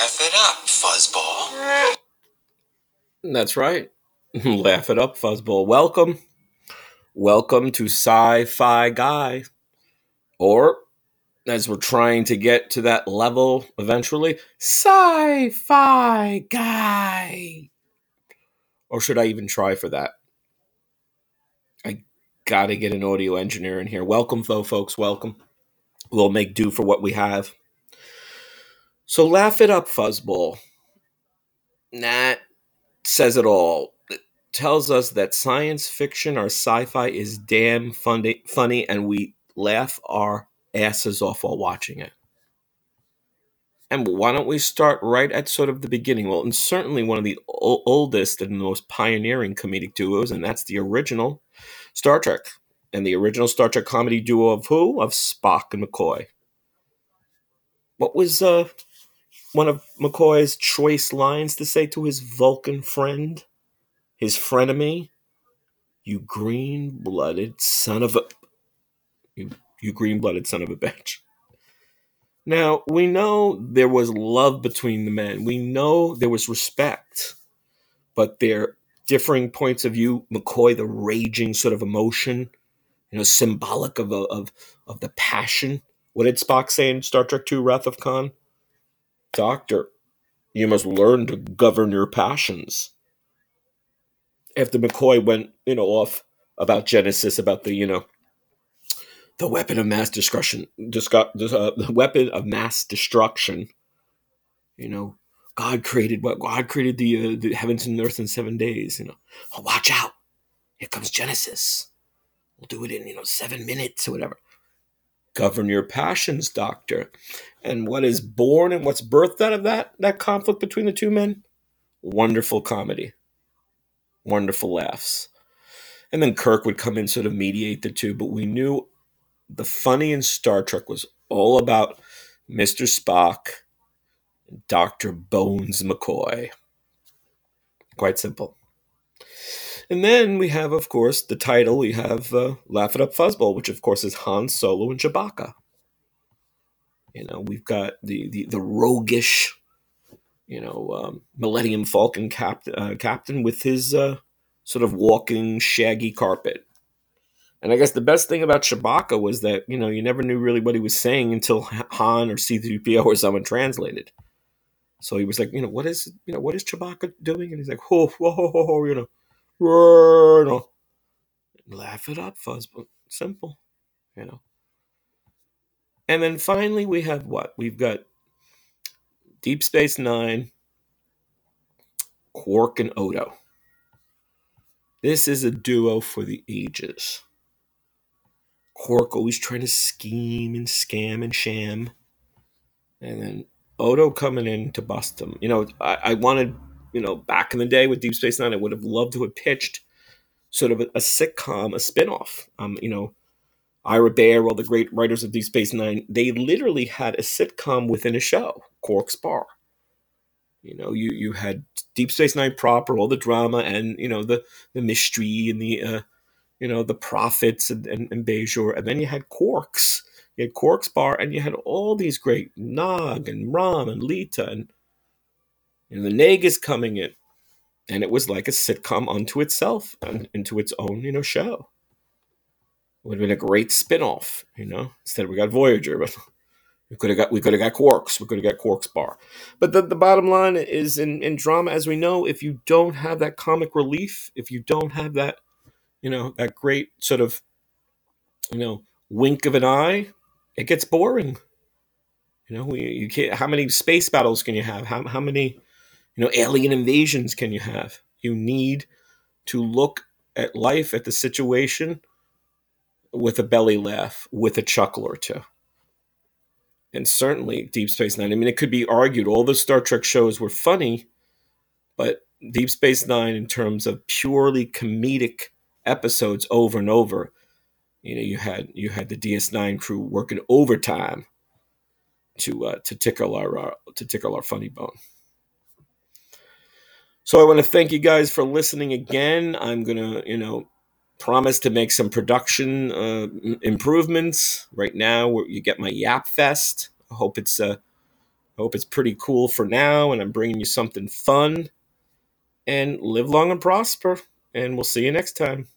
Laugh it up, fuzzball. That's right. Laugh it up, fuzzball. Welcome. Welcome to Sci Fi Guy. Or, as we're trying to get to that level eventually, Sci Fi Guy. Or should I even try for that? I gotta get an audio engineer in here. Welcome, though, folks. Welcome. We'll make do for what we have. So, laugh it up, fuzzball. That says it all. It tells us that science fiction or sci fi is damn funny, funny, and we laugh our asses off while watching it. And why don't we start right at sort of the beginning? Well, and certainly one of the o- oldest and most pioneering comedic duos, and that's the original Star Trek. And the original Star Trek comedy duo of who? Of Spock and McCoy. What was uh, one of McCoy's choice lines to say to his Vulcan friend, his frenemy? You green blooded son of a. You, you green blooded son of a bitch. Now, we know there was love between the men. We know there was respect, but their differing points of view, McCoy, the raging sort of emotion, you know, symbolic of, of, of the passion. What did Spock say in Star Trek II, Wrath of Khan? Doctor, you must learn to govern your passions. After McCoy went, you know, off about Genesis, about the, you know, the weapon of mass destruction, uh, the weapon of mass destruction. You know, God created what? God created the uh, the heavens and earth in seven days. You know, oh, watch out! Here comes Genesis. We'll do it in you know seven minutes or whatever. Govern your passions, doctor. And what is born and what's birthed out of that that conflict between the two men? Wonderful comedy, wonderful laughs. And then Kirk would come in, sort of mediate the two, but we knew the funny in Star Trek was all about Mr. Spock and Dr. Bones McCoy. Quite simple. And then we have, of course, the title. We have uh, Laugh It Up Fuzzball, which, of course, is Han Solo and Chewbacca. You know, we've got the the, the roguish, you know, um, Millennium Falcon cap- uh, captain with his uh, sort of walking shaggy carpet. And I guess the best thing about Chewbacca was that, you know, you never knew really what he was saying until Han or C3PO or someone translated. So he was like, you know, what is, you know, what is Chewbacca doing? And he's like, whoa, whoa, whoa, whoa, you know, know, laugh it up, fuzz, simple, you know. And then finally we have what? We've got Deep Space Nine, Quark and Odo. This is a duo for the ages. Quark always trying to scheme and scam and sham. And then Odo coming in to bust him. You know, I, I wanted, you know, back in the day with Deep Space Nine, I would have loved to have pitched sort of a, a sitcom, a spinoff. Um, you know, Ira Behr, all the great writers of Deep Space Nine, they literally had a sitcom within a show, Quark's Bar. You know, you you had Deep Space Nine proper, all the drama and you know the the mystery and the uh, you know the prophets and, and, and Bajor, and then you had Quarks. You had Quark's Bar, and you had all these great Nog and Rom and Leeta, and you the the Nagus coming in, and it was like a sitcom unto itself, and into its own you know show. It would have been a great spin-off, you know. Instead, we got Voyager, but we could have got we could have got Quarks. We could have got Quarks Bar. But the, the bottom line is in, in drama, as we know, if you don't have that comic relief, if you don't have that, you know, that great sort of, you know, wink of an eye, it gets boring. You know, we, you can't. How many space battles can you have? How how many, you know, alien invasions can you have? You need to look at life, at the situation, with a belly laugh, with a chuckle or two. And certainly Deep Space Nine. I mean, it could be argued all the Star Trek shows were funny, but Deep Space Nine, in terms of purely comedic episodes over and over, you know, you had you had the DS9 crew working overtime to uh, to tickle our uh, to tickle our funny bone. So I want to thank you guys for listening again. I'm gonna, you know, promise to make some production uh, improvements. Right now, you get my Yap Fest. I hope it's uh, I Hope it's pretty cool for now, and I'm bringing you something fun. And live long and prosper. And we'll see you next time.